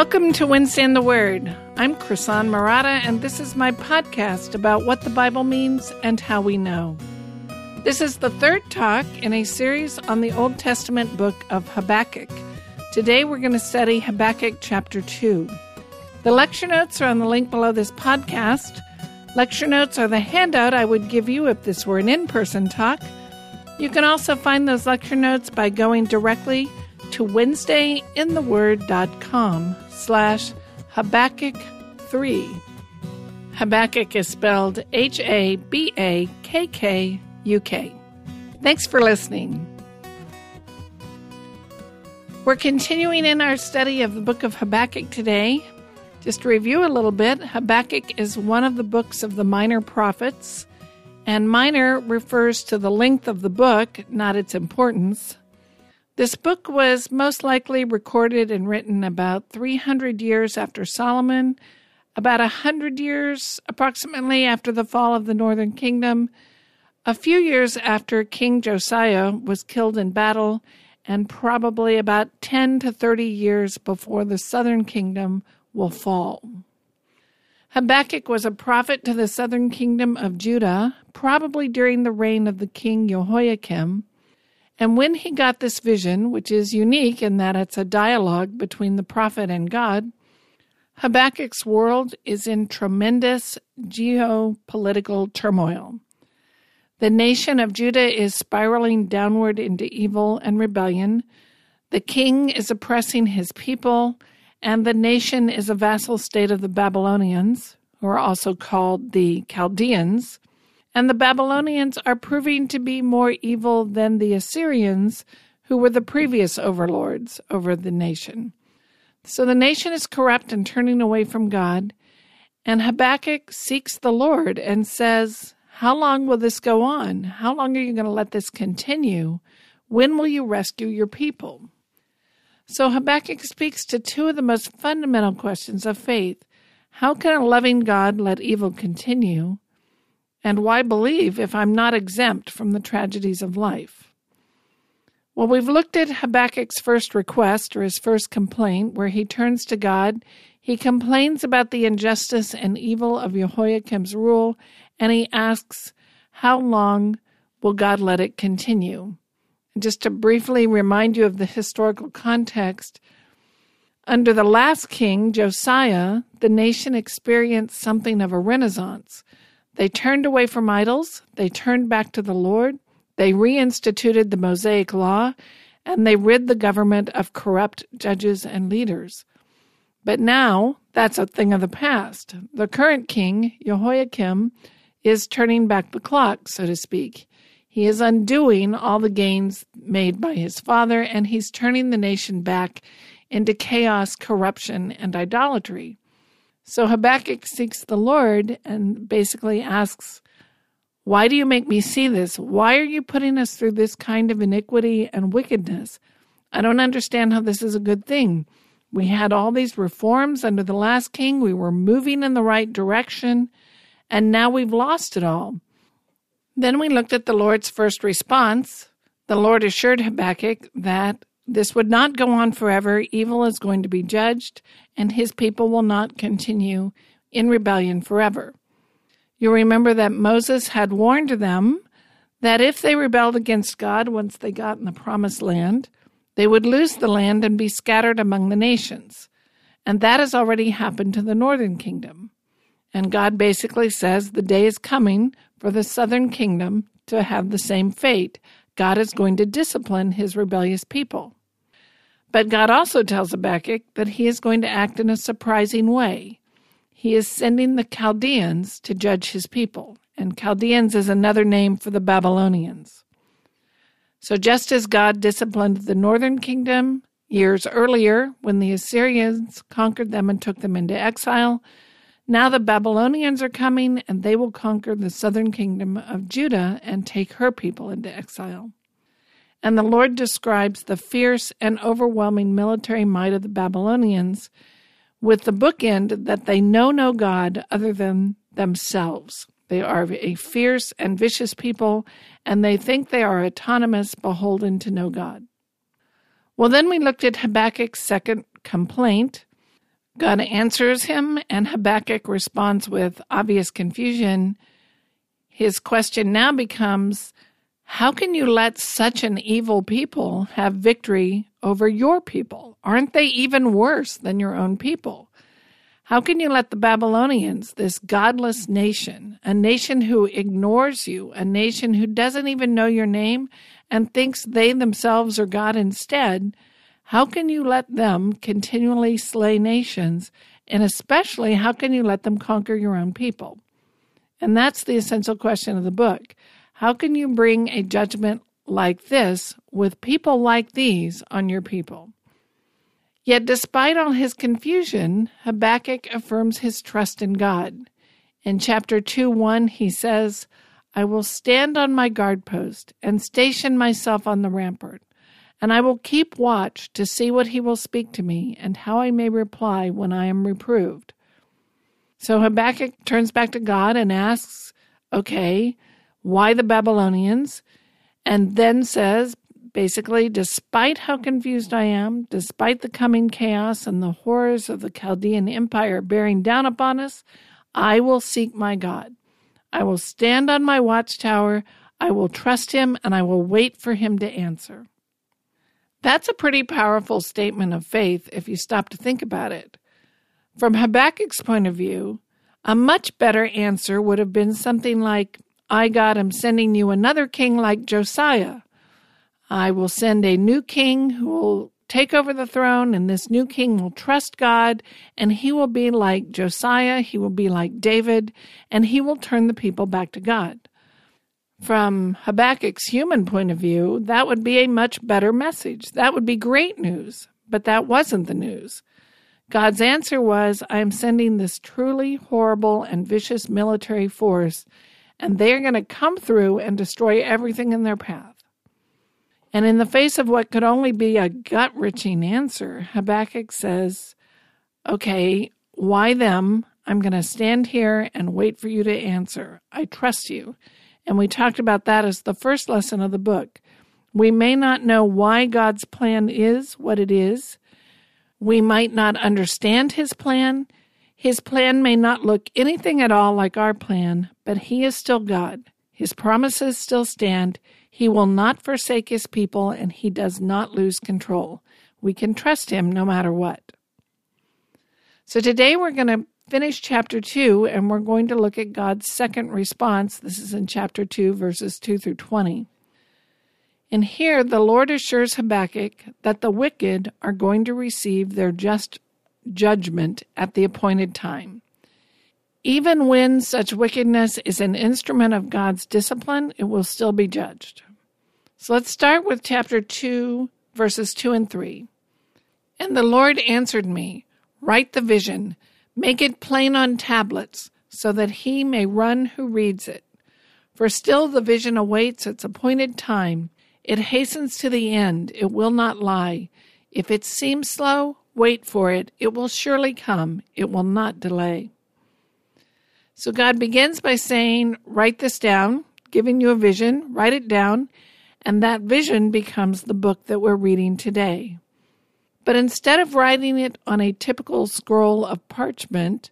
Welcome to Wednesday in the Word. I'm Krisan Marotta, and this is my podcast about what the Bible means and how we know. This is the third talk in a series on the Old Testament book of Habakkuk. Today we're going to study Habakkuk chapter 2. The lecture notes are on the link below this podcast. Lecture notes are the handout I would give you if this were an in person talk. You can also find those lecture notes by going directly to wednesdayintheword.com slash Habakkuk 3. Habakkuk is spelled H A B A K K U K. Thanks for listening. We're continuing in our study of the book of Habakkuk today. Just to review a little bit, Habakkuk is one of the books of the minor prophets, and minor refers to the length of the book, not its importance. This book was most likely recorded and written about 300 years after Solomon, about 100 years approximately after the fall of the northern kingdom, a few years after King Josiah was killed in battle, and probably about 10 to 30 years before the southern kingdom will fall. Habakkuk was a prophet to the southern kingdom of Judah, probably during the reign of the king Jehoiakim. And when he got this vision, which is unique in that it's a dialogue between the prophet and God, Habakkuk's world is in tremendous geopolitical turmoil. The nation of Judah is spiraling downward into evil and rebellion. The king is oppressing his people, and the nation is a vassal state of the Babylonians, who are also called the Chaldeans and the Babylonians are proving to be more evil than the Assyrians, who were the previous overlords over the nation. So the nation is corrupt and turning away from God, and Habakkuk seeks the Lord and says, How long will this go on? How long are you going to let this continue? When will you rescue your people? So Habakkuk speaks to two of the most fundamental questions of faith. How can a loving God let evil continue? And why believe if I'm not exempt from the tragedies of life? Well, we've looked at Habakkuk's first request or his first complaint, where he turns to God. He complains about the injustice and evil of Jehoiakim's rule, and he asks, How long will God let it continue? And just to briefly remind you of the historical context, under the last king, Josiah, the nation experienced something of a renaissance. They turned away from idols, they turned back to the Lord, they reinstituted the Mosaic Law, and they rid the government of corrupt judges and leaders. But now, that's a thing of the past. The current king, Jehoiakim, is turning back the clock, so to speak. He is undoing all the gains made by his father, and he's turning the nation back into chaos, corruption, and idolatry. So Habakkuk seeks the Lord and basically asks, Why do you make me see this? Why are you putting us through this kind of iniquity and wickedness? I don't understand how this is a good thing. We had all these reforms under the last king. We were moving in the right direction, and now we've lost it all. Then we looked at the Lord's first response. The Lord assured Habakkuk that this would not go on forever. Evil is going to be judged, and his people will not continue in rebellion forever. You'll remember that Moses had warned them that if they rebelled against God once they got in the promised land, they would lose the land and be scattered among the nations. And that has already happened to the northern kingdom. And God basically says the day is coming for the southern kingdom to have the same fate. God is going to discipline his rebellious people. But God also tells Habakkuk that he is going to act in a surprising way. He is sending the Chaldeans to judge his people, and Chaldeans is another name for the Babylonians. So, just as God disciplined the northern kingdom years earlier when the Assyrians conquered them and took them into exile, now the Babylonians are coming and they will conquer the southern kingdom of Judah and take her people into exile. And the Lord describes the fierce and overwhelming military might of the Babylonians with the bookend that they know no God other than themselves. They are a fierce and vicious people, and they think they are autonomous, beholden to no God. Well, then we looked at Habakkuk's second complaint. God answers him, and Habakkuk responds with obvious confusion. His question now becomes How can you let such an evil people have victory over your people? Aren't they even worse than your own people? How can you let the Babylonians, this godless nation, a nation who ignores you, a nation who doesn't even know your name and thinks they themselves are God instead, how can you let them continually slay nations? And especially, how can you let them conquer your own people? And that's the essential question of the book. How can you bring a judgment like this with people like these on your people? Yet, despite all his confusion, Habakkuk affirms his trust in God. In chapter 2 1, he says, I will stand on my guard post and station myself on the rampart. And I will keep watch to see what he will speak to me and how I may reply when I am reproved. So Habakkuk turns back to God and asks, okay, why the Babylonians? And then says, basically, despite how confused I am, despite the coming chaos and the horrors of the Chaldean Empire bearing down upon us, I will seek my God. I will stand on my watchtower, I will trust him, and I will wait for him to answer. That's a pretty powerful statement of faith if you stop to think about it. From Habakkuk's point of view, a much better answer would have been something like, I, God, am sending you another king like Josiah. I will send a new king who will take over the throne, and this new king will trust God, and he will be like Josiah, he will be like David, and he will turn the people back to God. From Habakkuk's human point of view, that would be a much better message. That would be great news, but that wasn't the news. God's answer was, I am sending this truly horrible and vicious military force, and they are going to come through and destroy everything in their path. And in the face of what could only be a gut wrenching answer, Habakkuk says, Okay, why them? I'm going to stand here and wait for you to answer. I trust you. And we talked about that as the first lesson of the book. We may not know why God's plan is what it is. We might not understand his plan. His plan may not look anything at all like our plan, but he is still God. His promises still stand. He will not forsake his people, and he does not lose control. We can trust him no matter what. So today we're going to finish chapter 2 and we're going to look at God's second response. This is in chapter 2, verses 2 through 20. And here the Lord assures Habakkuk that the wicked are going to receive their just judgment at the appointed time. Even when such wickedness is an instrument of God's discipline, it will still be judged. So let's start with chapter 2, verses 2 and 3. And the Lord answered me, Write the vision Make it plain on tablets, so that he may run who reads it. For still the vision awaits its appointed time. It hastens to the end, it will not lie. If it seems slow, wait for it. It will surely come, it will not delay. So God begins by saying, Write this down, giving you a vision, write it down, and that vision becomes the book that we're reading today. But instead of writing it on a typical scroll of parchment,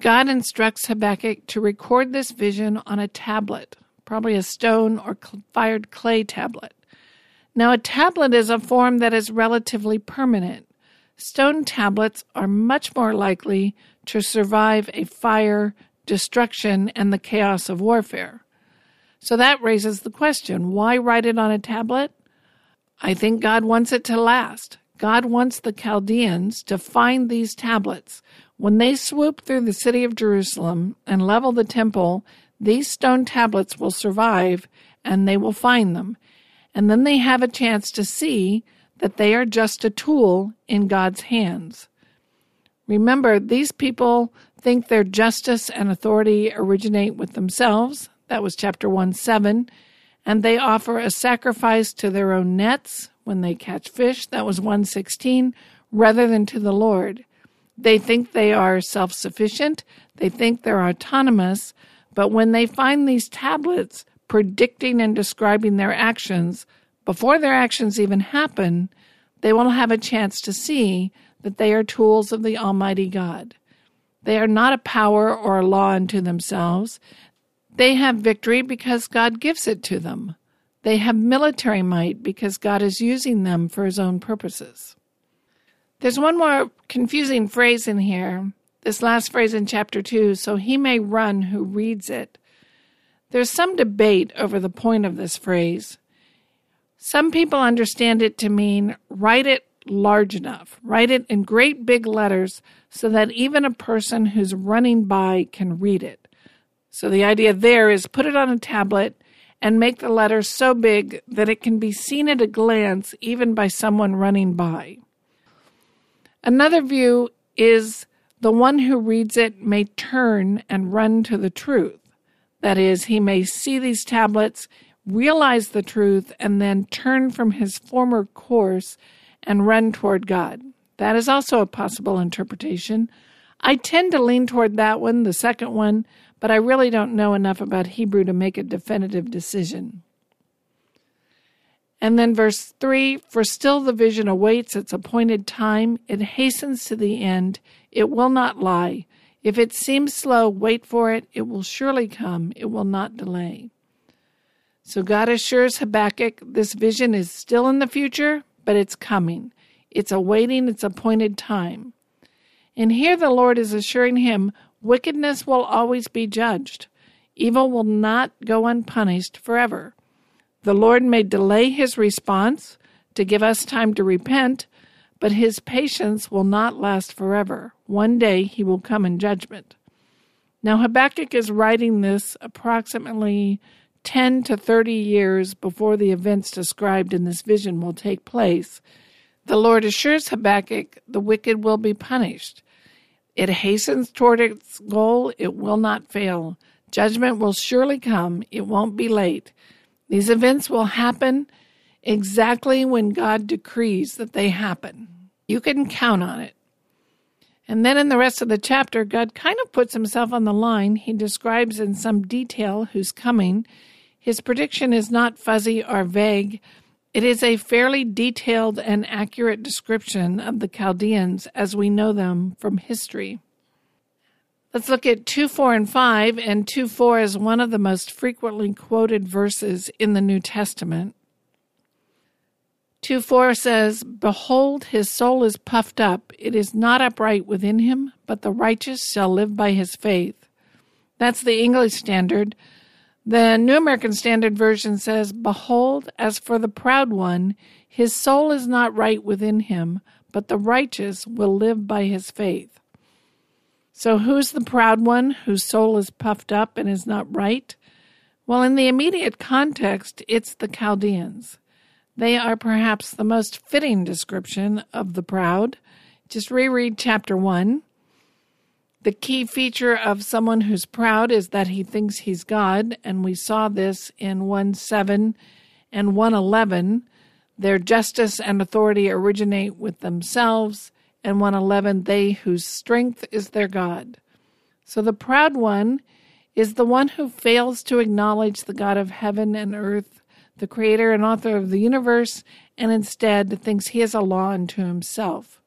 God instructs Habakkuk to record this vision on a tablet, probably a stone or fired clay tablet. Now, a tablet is a form that is relatively permanent. Stone tablets are much more likely to survive a fire, destruction, and the chaos of warfare. So that raises the question why write it on a tablet? I think God wants it to last. God wants the Chaldeans to find these tablets. When they swoop through the city of Jerusalem and level the temple, these stone tablets will survive and they will find them. And then they have a chance to see that they are just a tool in God's hands. Remember, these people think their justice and authority originate with themselves. That was chapter 1 7. And they offer a sacrifice to their own nets, when they catch fish, that was 116, rather than to the Lord. They think they are self sufficient, they think they're autonomous, but when they find these tablets predicting and describing their actions, before their actions even happen, they will have a chance to see that they are tools of the Almighty God. They are not a power or a law unto themselves. They have victory because God gives it to them. They have military might because God is using them for his own purposes. There's one more confusing phrase in here, this last phrase in chapter 2 so he may run who reads it. There's some debate over the point of this phrase. Some people understand it to mean write it large enough, write it in great big letters so that even a person who's running by can read it. So the idea there is put it on a tablet and make the letters so big that it can be seen at a glance even by someone running by. Another view is the one who reads it may turn and run to the truth. That is, he may see these tablets, realize the truth, and then turn from his former course and run toward God. That is also a possible interpretation. I tend to lean toward that one, the second one, but I really don't know enough about Hebrew to make a definitive decision. And then verse 3 For still the vision awaits its appointed time, it hastens to the end, it will not lie. If it seems slow, wait for it, it will surely come, it will not delay. So God assures Habakkuk this vision is still in the future, but it's coming. It's awaiting its appointed time. And here the Lord is assuring him wickedness will always be judged. Evil will not go unpunished forever. The Lord may delay his response to give us time to repent, but his patience will not last forever. One day he will come in judgment. Now, Habakkuk is writing this approximately 10 to 30 years before the events described in this vision will take place, the Lord assures Habakkuk the wicked will be punished. It hastens toward its goal, it will not fail. Judgment will surely come, it won't be late. These events will happen exactly when God decrees that they happen. You can count on it. And then in the rest of the chapter, God kind of puts himself on the line. He describes in some detail who's coming his prediction is not fuzzy or vague. It is a fairly detailed and accurate description of the Chaldeans as we know them from history. Let's look at 2 4 and 5, and 2 4 is one of the most frequently quoted verses in the New Testament. 2 4 says, Behold, his soul is puffed up. It is not upright within him, but the righteous shall live by his faith. That's the English Standard. The New American Standard Version says, Behold, as for the proud one, his soul is not right within him, but the righteous will live by his faith. So, who's the proud one whose soul is puffed up and is not right? Well, in the immediate context, it's the Chaldeans. They are perhaps the most fitting description of the proud. Just reread chapter 1. The key feature of someone who's proud is that he thinks he's God, and we saw this in 1 7 and 111. Their justice and authority originate with themselves, and 111, they whose strength is their God. So the proud one is the one who fails to acknowledge the God of heaven and earth, the creator and author of the universe, and instead thinks he has a law unto himself.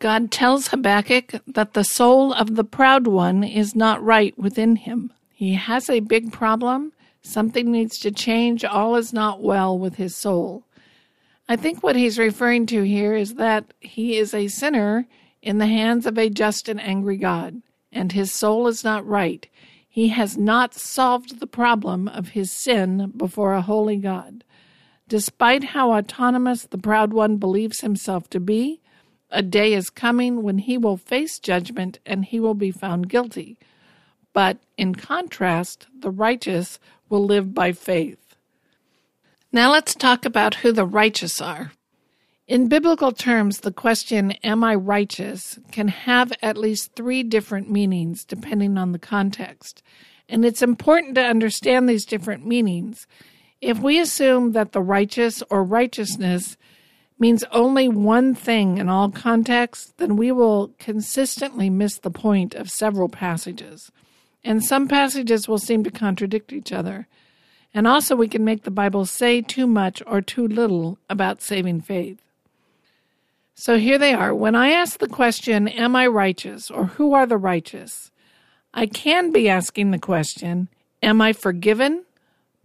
God tells Habakkuk that the soul of the proud one is not right within him. He has a big problem. Something needs to change. All is not well with his soul. I think what he's referring to here is that he is a sinner in the hands of a just and angry God, and his soul is not right. He has not solved the problem of his sin before a holy God. Despite how autonomous the proud one believes himself to be, a day is coming when he will face judgment and he will be found guilty. But in contrast, the righteous will live by faith. Now let's talk about who the righteous are. In biblical terms, the question, Am I righteous? can have at least three different meanings depending on the context. And it's important to understand these different meanings. If we assume that the righteous or righteousness means only one thing in all contexts, then we will consistently miss the point of several passages. And some passages will seem to contradict each other. And also, we can make the Bible say too much or too little about saving faith. So here they are. When I ask the question, Am I righteous? or Who are the righteous? I can be asking the question, Am I forgiven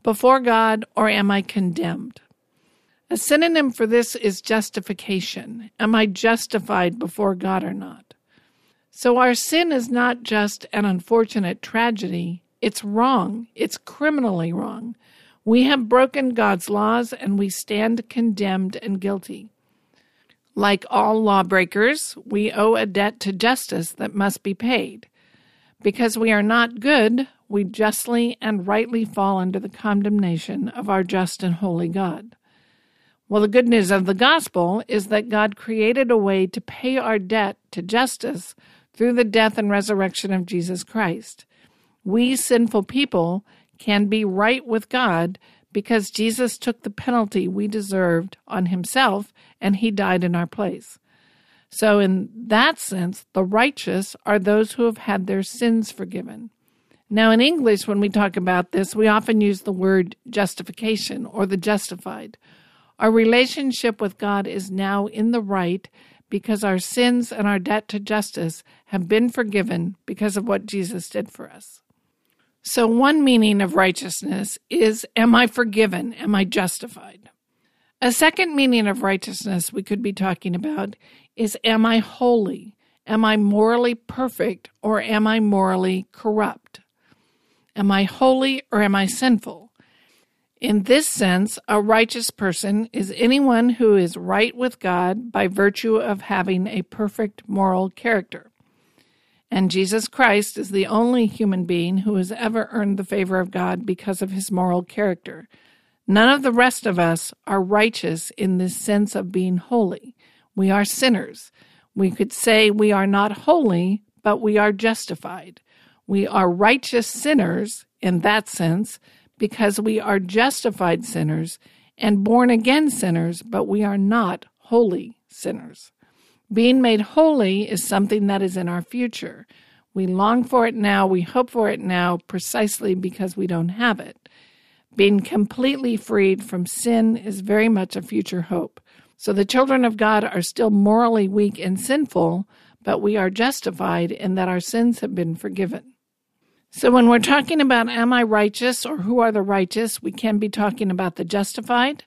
before God or am I condemned? A synonym for this is justification. Am I justified before God or not? So our sin is not just an unfortunate tragedy, it's wrong. It's criminally wrong. We have broken God's laws and we stand condemned and guilty. Like all lawbreakers, we owe a debt to justice that must be paid. Because we are not good, we justly and rightly fall under the condemnation of our just and holy God. Well, the good news of the gospel is that God created a way to pay our debt to justice through the death and resurrection of Jesus Christ. We sinful people can be right with God because Jesus took the penalty we deserved on himself and he died in our place. So, in that sense, the righteous are those who have had their sins forgiven. Now, in English, when we talk about this, we often use the word justification or the justified. Our relationship with God is now in the right because our sins and our debt to justice have been forgiven because of what Jesus did for us. So, one meaning of righteousness is Am I forgiven? Am I justified? A second meaning of righteousness we could be talking about is Am I holy? Am I morally perfect or am I morally corrupt? Am I holy or am I sinful? In this sense, a righteous person is anyone who is right with God by virtue of having a perfect moral character. And Jesus Christ is the only human being who has ever earned the favor of God because of his moral character. None of the rest of us are righteous in this sense of being holy. We are sinners. We could say we are not holy, but we are justified. We are righteous sinners in that sense because we are justified sinners and born again sinners, but we are not holy sinners. Being made holy is something that is in our future. We long for it now, we hope for it now, precisely because we don't have it. Being completely freed from sin is very much a future hope. So the children of God are still morally weak and sinful, but we are justified in that our sins have been forgiven. So when we're talking about am I righteous or who are the righteous, we can be talking about the justified,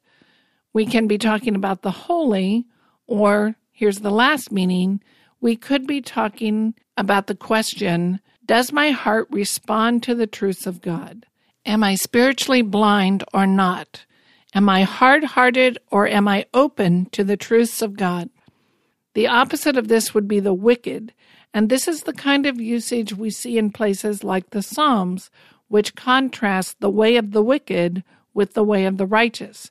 we can be talking about the holy, or here's the last meaning, we could be talking about the question Does my heart respond to the truths of God? Am I spiritually blind or not? Am I hard hearted or am I open to the truths of God? The opposite of this would be the wicked, and this is the kind of usage we see in places like the Psalms, which contrast the way of the wicked with the way of the righteous.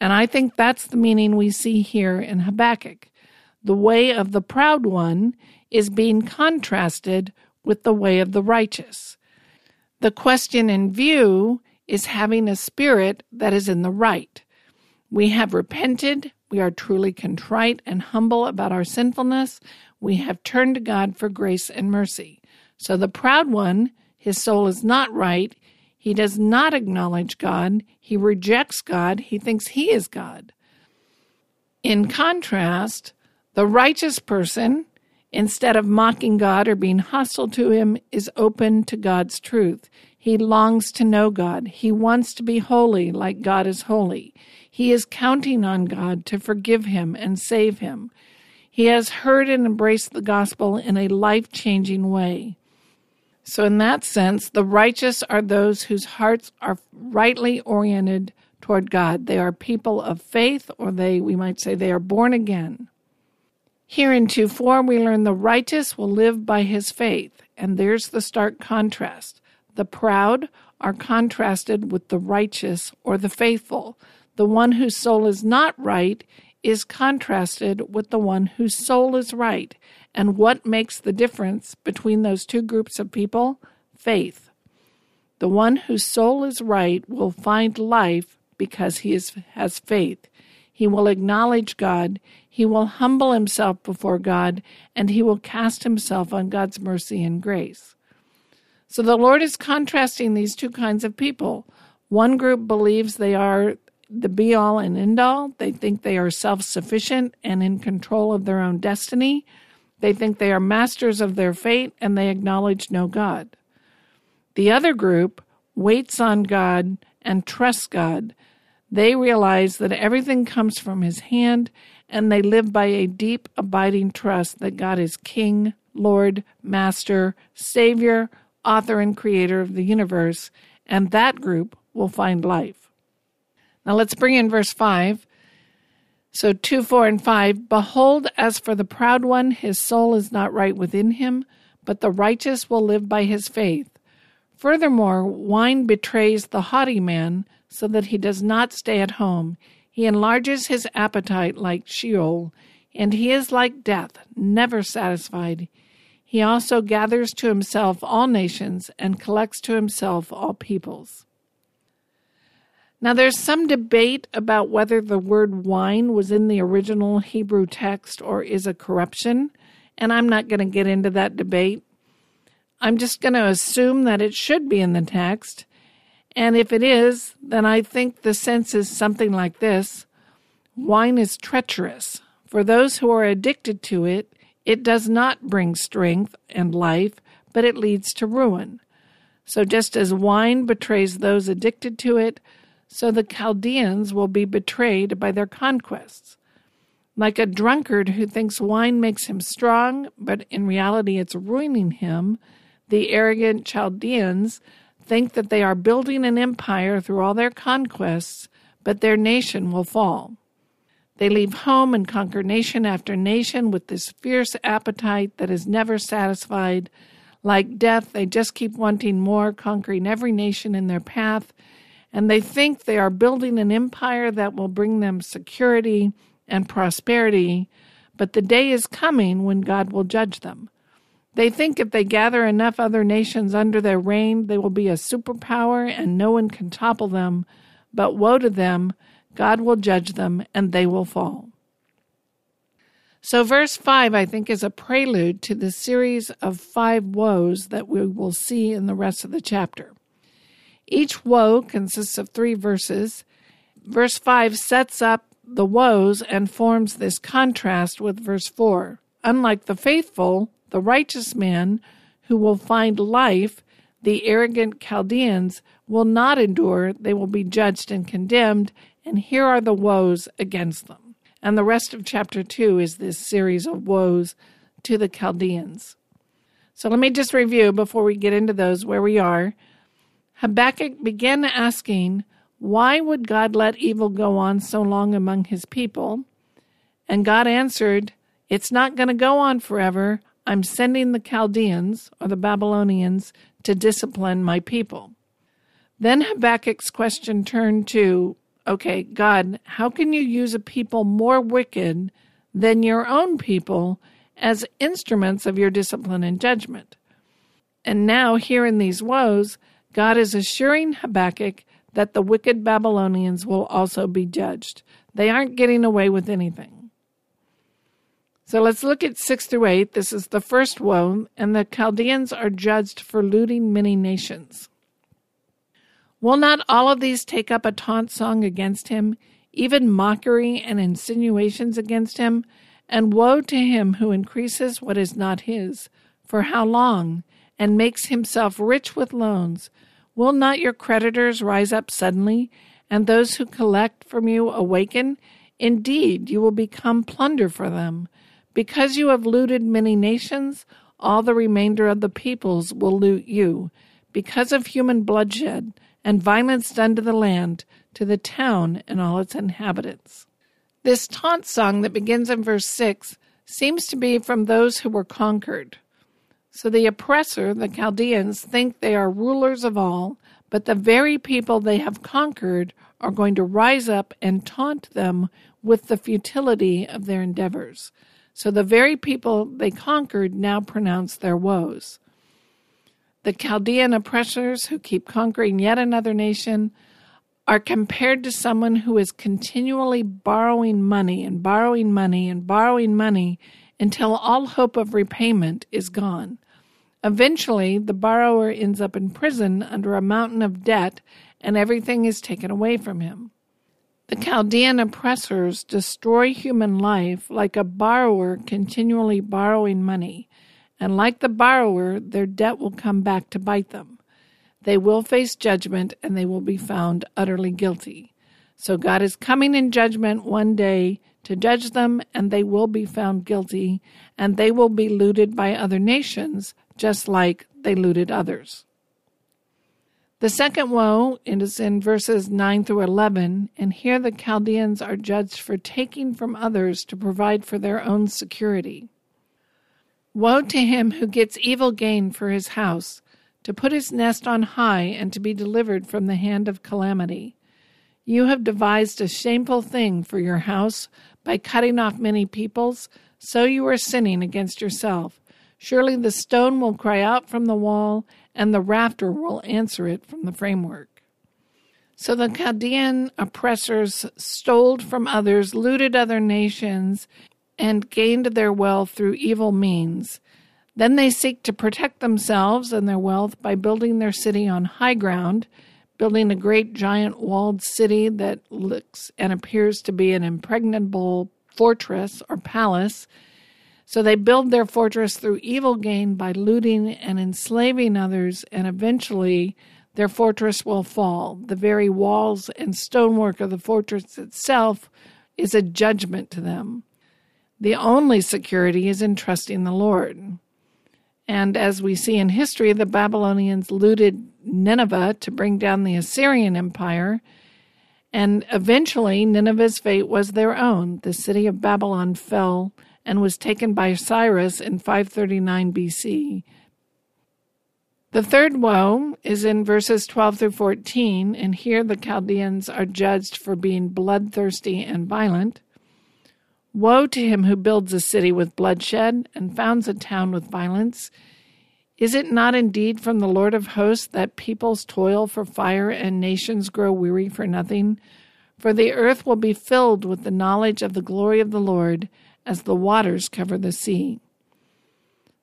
And I think that's the meaning we see here in Habakkuk. The way of the proud one is being contrasted with the way of the righteous. The question in view is having a spirit that is in the right. We have repented, we are truly contrite and humble about our sinfulness, we have turned to God for grace and mercy. So the proud one, his soul is not right. He does not acknowledge God. He rejects God. He thinks he is God. In contrast, the righteous person, instead of mocking God or being hostile to him, is open to God's truth. He longs to know God. He wants to be holy like God is holy. He is counting on God to forgive him and save him. He has heard and embraced the gospel in a life changing way. So, in that sense, the righteous are those whose hearts are rightly oriented toward God. They are people of faith, or they, we might say, they are born again. Here in 2 4, we learn the righteous will live by his faith. And there's the stark contrast. The proud are contrasted with the righteous or the faithful. The one whose soul is not right is contrasted with the one whose soul is right. And what makes the difference between those two groups of people? Faith. The one whose soul is right will find life because he is, has faith. He will acknowledge God, he will humble himself before God, and he will cast himself on God's mercy and grace. So the Lord is contrasting these two kinds of people. One group believes they are the be all and end all. They think they are self sufficient and in control of their own destiny. They think they are masters of their fate and they acknowledge no God. The other group waits on God and trusts God. They realize that everything comes from His hand and they live by a deep, abiding trust that God is King, Lord, Master, Savior, author, and creator of the universe, and that group will find life. Now let's bring in verse 5. So 2, 4, and 5 Behold, as for the proud one, his soul is not right within him, but the righteous will live by his faith. Furthermore, wine betrays the haughty man, so that he does not stay at home. He enlarges his appetite like Sheol, and he is like death, never satisfied. He also gathers to himself all nations and collects to himself all peoples. Now, there's some debate about whether the word wine was in the original Hebrew text or is a corruption, and I'm not going to get into that debate. I'm just going to assume that it should be in the text and if it is, then I think the sense is something like this Wine is treacherous. For those who are addicted to it, it does not bring strength and life, but it leads to ruin. So, just as wine betrays those addicted to it, so the Chaldeans will be betrayed by their conquests. Like a drunkard who thinks wine makes him strong, but in reality it's ruining him, the arrogant Chaldeans think that they are building an empire through all their conquests, but their nation will fall. They leave home and conquer nation after nation with this fierce appetite that is never satisfied. Like death, they just keep wanting more, conquering every nation in their path, and they think they are building an empire that will bring them security and prosperity, but the day is coming when God will judge them. They think if they gather enough other nations under their reign, they will be a superpower and no one can topple them. But woe to them, God will judge them and they will fall. So, verse 5, I think, is a prelude to the series of five woes that we will see in the rest of the chapter. Each woe consists of three verses. Verse 5 sets up the woes and forms this contrast with verse 4. Unlike the faithful, the righteous man who will find life, the arrogant Chaldeans, will not endure. They will be judged and condemned. And here are the woes against them. And the rest of chapter 2 is this series of woes to the Chaldeans. So let me just review before we get into those where we are. Habakkuk began asking, Why would God let evil go on so long among his people? And God answered, It's not going to go on forever. I'm sending the Chaldeans, or the Babylonians, to discipline my people. Then Habakkuk's question turned to, okay, God, how can you use a people more wicked than your own people as instruments of your discipline and judgment? And now, here in these woes, God is assuring Habakkuk that the wicked Babylonians will also be judged. They aren't getting away with anything. So let's look at 6 through 8. This is the first woe, and the Chaldeans are judged for looting many nations. Will not all of these take up a taunt song against him, even mockery and insinuations against him? And woe to him who increases what is not his. For how long? And makes himself rich with loans. Will not your creditors rise up suddenly, and those who collect from you awaken? Indeed, you will become plunder for them. Because you have looted many nations, all the remainder of the peoples will loot you. Because of human bloodshed and violence done to the land, to the town and all its inhabitants. This taunt song that begins in verse 6 seems to be from those who were conquered. So the oppressor, the Chaldeans, think they are rulers of all, but the very people they have conquered are going to rise up and taunt them with the futility of their endeavors. So the very people they conquered now pronounce their woes. The Chaldean oppressors who keep conquering yet another nation are compared to someone who is continually borrowing money and borrowing money and borrowing money until all hope of repayment is gone. Eventually, the borrower ends up in prison under a mountain of debt and everything is taken away from him. The Chaldean oppressors destroy human life like a borrower continually borrowing money, and like the borrower, their debt will come back to bite them. They will face judgment and they will be found utterly guilty. So God is coming in judgment one day to judge them, and they will be found guilty, and they will be looted by other nations, just like they looted others. The second woe is in verses 9 through 11, and here the Chaldeans are judged for taking from others to provide for their own security. Woe to him who gets evil gain for his house, to put his nest on high and to be delivered from the hand of calamity. You have devised a shameful thing for your house by cutting off many peoples, so you are sinning against yourself. Surely the stone will cry out from the wall, and the rafter will answer it from the framework. So the Chaldean oppressors stole from others, looted other nations, and gained their wealth through evil means. Then they seek to protect themselves and their wealth by building their city on high ground, building a great giant walled city that looks and appears to be an impregnable fortress or palace so they build their fortress through evil gain by looting and enslaving others, and eventually their fortress will fall. The very walls and stonework of the fortress itself is a judgment to them. The only security is in trusting the Lord. And as we see in history, the Babylonians looted Nineveh to bring down the Assyrian Empire. And eventually, Nineveh's fate was their own. The city of Babylon fell and was taken by Cyrus in 539 BC. The third woe is in verses 12 through 14, and here the Chaldeans are judged for being bloodthirsty and violent. Woe to him who builds a city with bloodshed and founds a town with violence. Is it not indeed from the Lord of hosts that peoples toil for fire and nations grow weary for nothing? For the earth will be filled with the knowledge of the glory of the Lord as the waters cover the sea.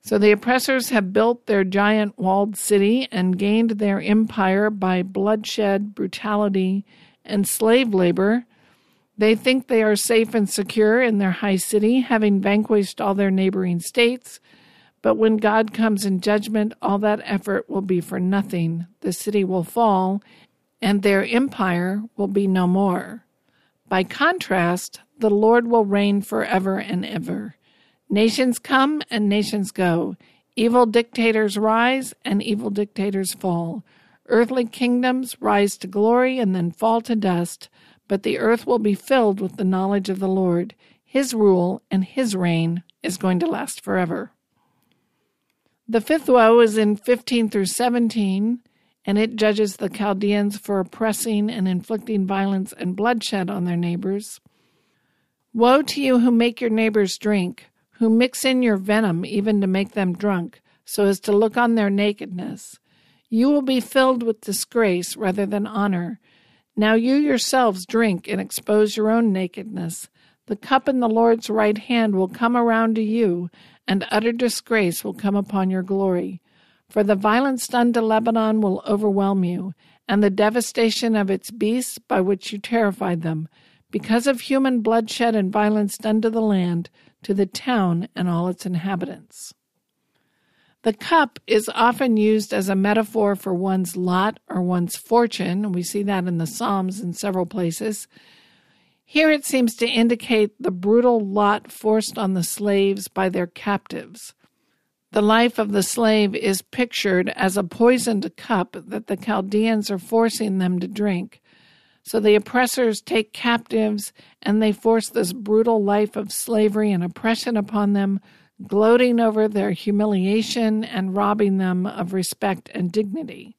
So the oppressors have built their giant walled city and gained their empire by bloodshed, brutality, and slave labor. They think they are safe and secure in their high city, having vanquished all their neighboring states. But when God comes in judgment, all that effort will be for nothing. The city will fall, and their empire will be no more. By contrast, the Lord will reign forever and ever. Nations come and nations go. Evil dictators rise and evil dictators fall. Earthly kingdoms rise to glory and then fall to dust, but the earth will be filled with the knowledge of the Lord. His rule and his reign is going to last forever. The fifth woe is in 15 through 17, and it judges the Chaldeans for oppressing and inflicting violence and bloodshed on their neighbors. Woe to you who make your neighbors drink, who mix in your venom even to make them drunk, so as to look on their nakedness. You will be filled with disgrace rather than honor. Now you yourselves drink and expose your own nakedness. The cup in the Lord's right hand will come around to you, and utter disgrace will come upon your glory. For the violence done to Lebanon will overwhelm you, and the devastation of its beasts by which you terrified them because of human bloodshed and violence done to the land, to the town and all its inhabitants. The cup is often used as a metaphor for one's lot or one's fortune. We see that in the Psalms in several places. Here it seems to indicate the brutal lot forced on the slaves by their captives. The life of the slave is pictured as a poisoned cup that the Chaldeans are forcing them to drink. So the oppressors take captives and they force this brutal life of slavery and oppression upon them, gloating over their humiliation and robbing them of respect and dignity.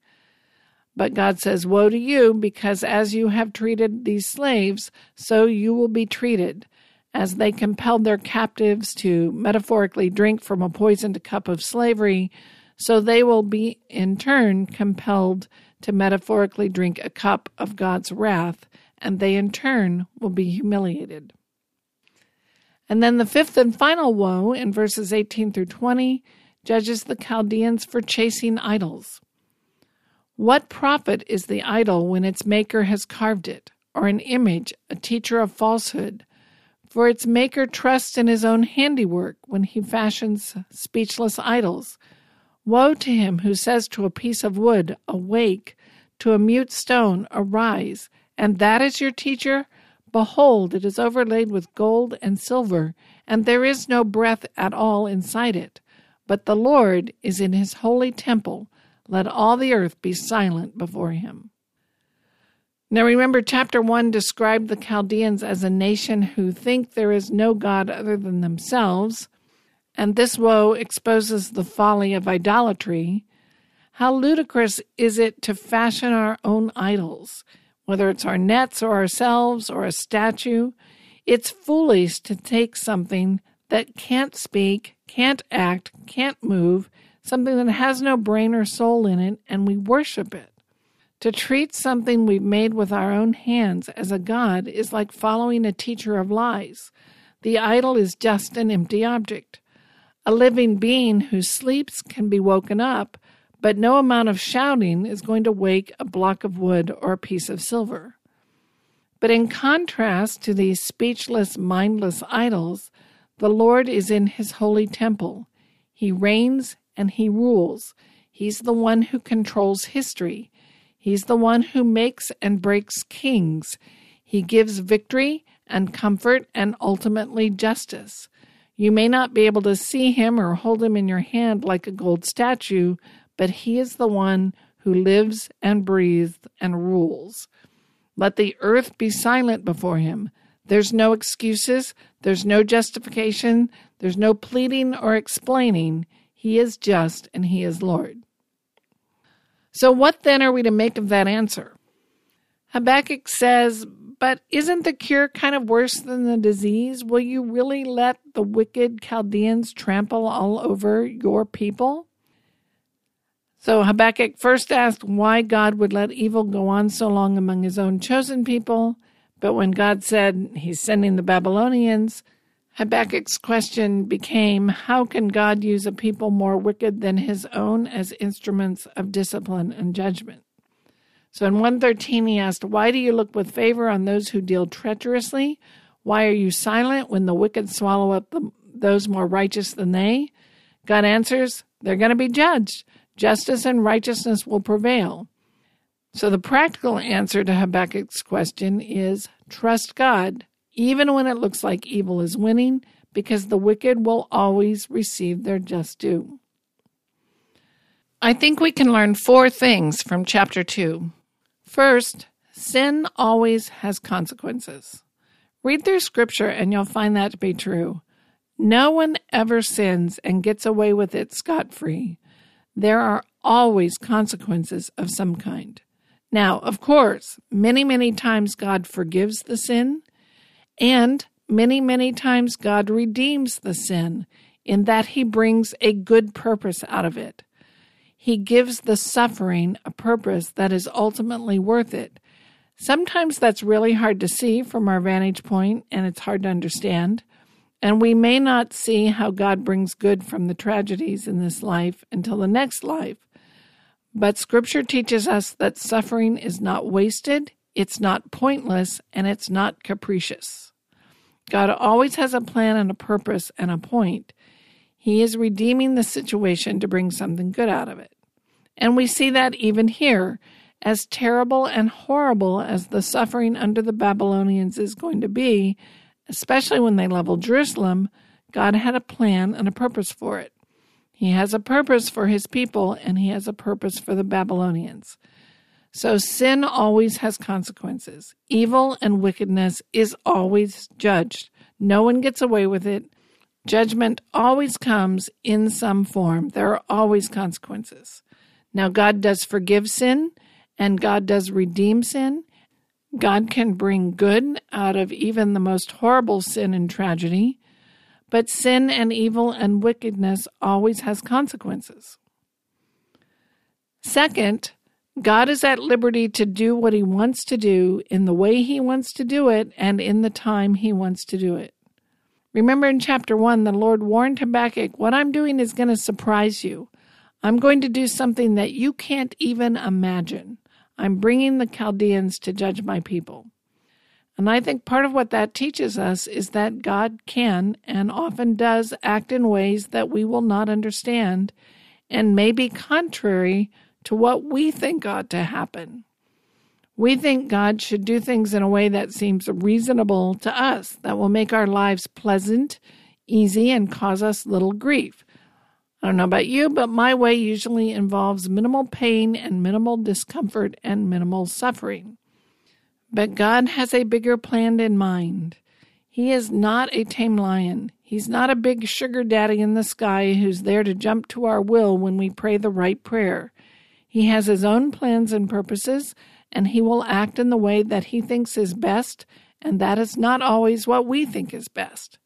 But God says, Woe to you, because as you have treated these slaves, so you will be treated. As they compelled their captives to metaphorically drink from a poisoned cup of slavery, so they will be in turn compelled to metaphorically drink a cup of God's wrath, and they in turn will be humiliated. And then the fifth and final woe in verses 18 through 20 judges the Chaldeans for chasing idols. What profit is the idol when its maker has carved it? or an image, a teacher of falsehood. For its maker trusts in his own handiwork when he fashions speechless idols. Woe to him who says to a piece of wood, Awake, to a mute stone, Arise, and that is your teacher? Behold, it is overlaid with gold and silver, and there is no breath at all inside it. But the Lord is in his holy temple. Let all the earth be silent before him. Now remember, chapter 1 described the Chaldeans as a nation who think there is no God other than themselves, and this woe exposes the folly of idolatry. How ludicrous is it to fashion our own idols, whether it's our nets or ourselves or a statue? It's foolish to take something that can't speak, can't act, can't move, something that has no brain or soul in it, and we worship it. To treat something we've made with our own hands as a god is like following a teacher of lies. The idol is just an empty object. A living being who sleeps can be woken up, but no amount of shouting is going to wake a block of wood or a piece of silver. But in contrast to these speechless, mindless idols, the Lord is in his holy temple. He reigns and he rules. He's the one who controls history. He's the one who makes and breaks kings. He gives victory and comfort and ultimately justice. You may not be able to see him or hold him in your hand like a gold statue, but he is the one who lives and breathes and rules. Let the earth be silent before him. There's no excuses, there's no justification, there's no pleading or explaining. He is just and he is Lord. So, what then are we to make of that answer? Habakkuk says, But isn't the cure kind of worse than the disease? Will you really let the wicked Chaldeans trample all over your people? So Habakkuk first asked why God would let evil go on so long among his own chosen people. But when God said he's sending the Babylonians, Habakkuk's question became How can God use a people more wicked than his own as instruments of discipline and judgment? So in 113, he asked, Why do you look with favor on those who deal treacherously? Why are you silent when the wicked swallow up the, those more righteous than they? God answers, They're going to be judged. Justice and righteousness will prevail. So the practical answer to Habakkuk's question is trust God even when it looks like evil is winning, because the wicked will always receive their just due. I think we can learn four things from chapter 2. First, sin always has consequences. Read through scripture and you'll find that to be true. No one ever sins and gets away with it scot free. There are always consequences of some kind. Now, of course, many, many times God forgives the sin, and many, many times God redeems the sin in that he brings a good purpose out of it. He gives the suffering a purpose that is ultimately worth it. Sometimes that's really hard to see from our vantage point and it's hard to understand. And we may not see how God brings good from the tragedies in this life until the next life. But scripture teaches us that suffering is not wasted, it's not pointless, and it's not capricious. God always has a plan and a purpose and a point. He is redeeming the situation to bring something good out of it. And we see that even here. As terrible and horrible as the suffering under the Babylonians is going to be, especially when they level Jerusalem, God had a plan and a purpose for it. He has a purpose for his people, and he has a purpose for the Babylonians. So sin always has consequences. Evil and wickedness is always judged. No one gets away with it. Judgment always comes in some form. There are always consequences. Now, God does forgive sin and God does redeem sin. God can bring good out of even the most horrible sin and tragedy, but sin and evil and wickedness always has consequences. Second, God is at liberty to do what he wants to do in the way he wants to do it and in the time he wants to do it. Remember in chapter 1, the Lord warned Habakkuk, What I'm doing is going to surprise you. I'm going to do something that you can't even imagine. I'm bringing the Chaldeans to judge my people. And I think part of what that teaches us is that God can and often does act in ways that we will not understand and may be contrary to what we think ought to happen. We think God should do things in a way that seems reasonable to us, that will make our lives pleasant, easy, and cause us little grief. I don't know about you, but my way usually involves minimal pain and minimal discomfort and minimal suffering. But God has a bigger plan in mind. He is not a tame lion. He's not a big sugar daddy in the sky who's there to jump to our will when we pray the right prayer. He has his own plans and purposes, and he will act in the way that he thinks is best, and that is not always what we think is best.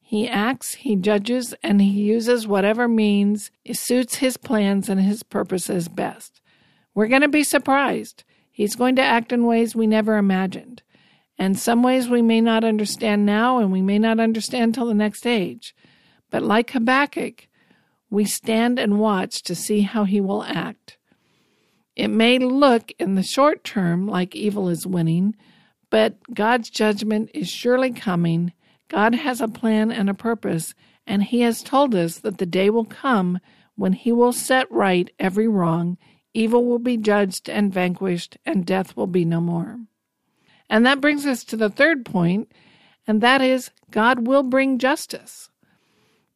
He acts, he judges, and he uses whatever means suits his plans and his purposes best. We're going to be surprised. He's going to act in ways we never imagined. And some ways we may not understand now and we may not understand till the next age. But like Habakkuk, we stand and watch to see how he will act. It may look in the short term like evil is winning, but God's judgment is surely coming. God has a plan and a purpose, and He has told us that the day will come when He will set right every wrong Evil will be judged and vanquished, and death will be no more. And that brings us to the third point, and that is God will bring justice.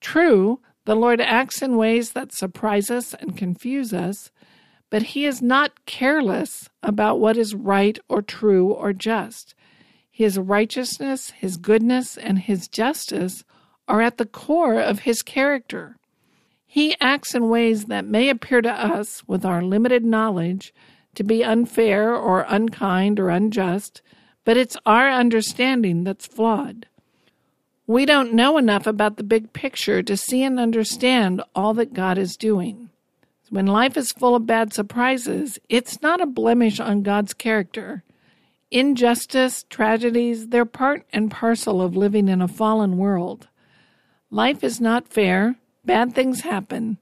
True, the Lord acts in ways that surprise us and confuse us, but He is not careless about what is right or true or just. His righteousness, His goodness, and His justice are at the core of His character. He acts in ways that may appear to us, with our limited knowledge, to be unfair or unkind or unjust, but it's our understanding that's flawed. We don't know enough about the big picture to see and understand all that God is doing. When life is full of bad surprises, it's not a blemish on God's character. Injustice, tragedies, they're part and parcel of living in a fallen world. Life is not fair, Bad things happen,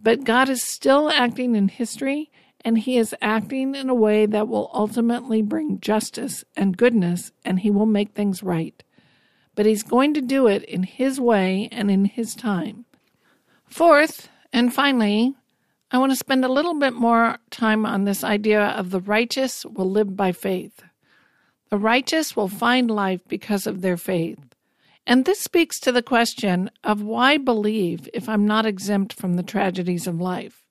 but God is still acting in history, and He is acting in a way that will ultimately bring justice and goodness, and He will make things right. But He's going to do it in His way and in His time. Fourth, and finally, I want to spend a little bit more time on this idea of the righteous will live by faith. The righteous will find life because of their faith. And this speaks to the question of why believe if I'm not exempt from the tragedies of life?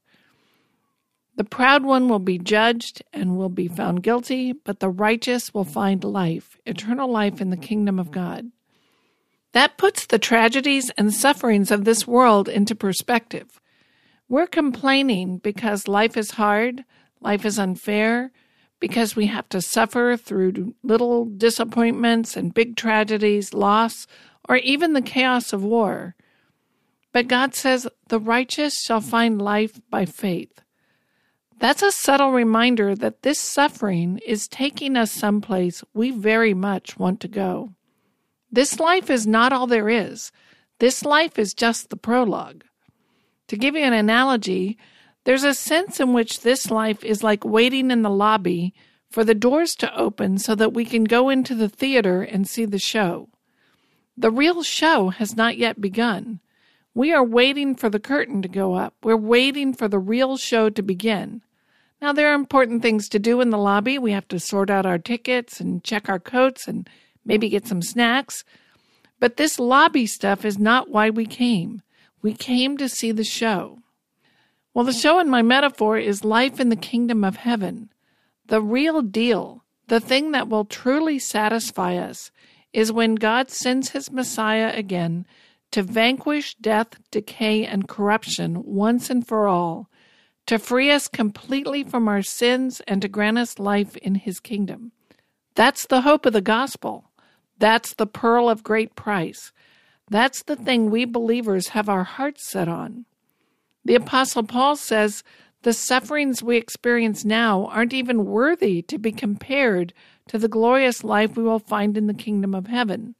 The proud one will be judged and will be found guilty, but the righteous will find life, eternal life in the kingdom of God. That puts the tragedies and sufferings of this world into perspective. We're complaining because life is hard, life is unfair, because we have to suffer through little disappointments and big tragedies, loss, or even the chaos of war. But God says, the righteous shall find life by faith. That's a subtle reminder that this suffering is taking us someplace we very much want to go. This life is not all there is. This life is just the prologue. To give you an analogy, there's a sense in which this life is like waiting in the lobby for the doors to open so that we can go into the theater and see the show. The real show has not yet begun. We are waiting for the curtain to go up. We're waiting for the real show to begin. Now, there are important things to do in the lobby. We have to sort out our tickets and check our coats and maybe get some snacks. But this lobby stuff is not why we came. We came to see the show. Well, the show in my metaphor is life in the kingdom of heaven. The real deal, the thing that will truly satisfy us, is when God sends his Messiah again to vanquish death, decay, and corruption once and for all, to free us completely from our sins and to grant us life in his kingdom. That's the hope of the gospel. That's the pearl of great price. That's the thing we believers have our hearts set on. The Apostle Paul says the sufferings we experience now aren't even worthy to be compared to the glorious life we will find in the kingdom of heaven.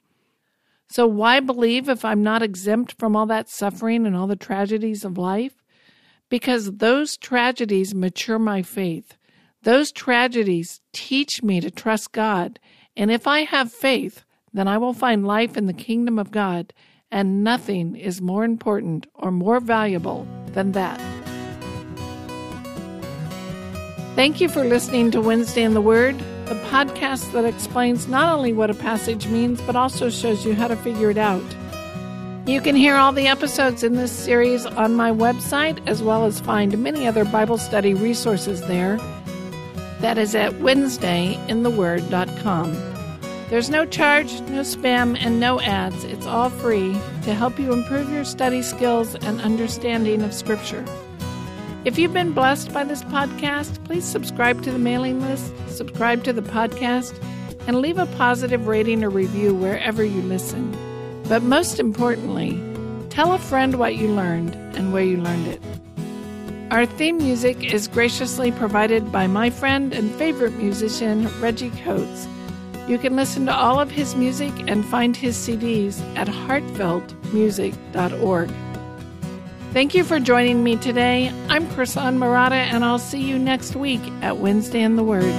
So, why believe if I'm not exempt from all that suffering and all the tragedies of life? Because those tragedies mature my faith. Those tragedies teach me to trust God And if I have faith, then I will find life in the kingdom of God, and nothing is more important or more valuable than that. Thank you for listening to Wednesday in the Word, the podcast that explains not only what a passage means, but also shows you how to figure it out. You can hear all the episodes in this series on my website, as well as find many other Bible study resources there. That is at WednesdayInTheWord.com. There's no charge, no spam, and no ads. It's all free to help you improve your study skills and understanding of Scripture. If you've been blessed by this podcast, please subscribe to the mailing list, subscribe to the podcast, and leave a positive rating or review wherever you listen. But most importantly, tell a friend what you learned and where you learned it. Our theme music is graciously provided by my friend and favorite musician, Reggie Coates. You can listen to all of his music and find his CDs at heartfeltmusic.org. Thank you for joining me today. I'm Chrisan Murata, and I'll see you next week at Wednesday in the Word.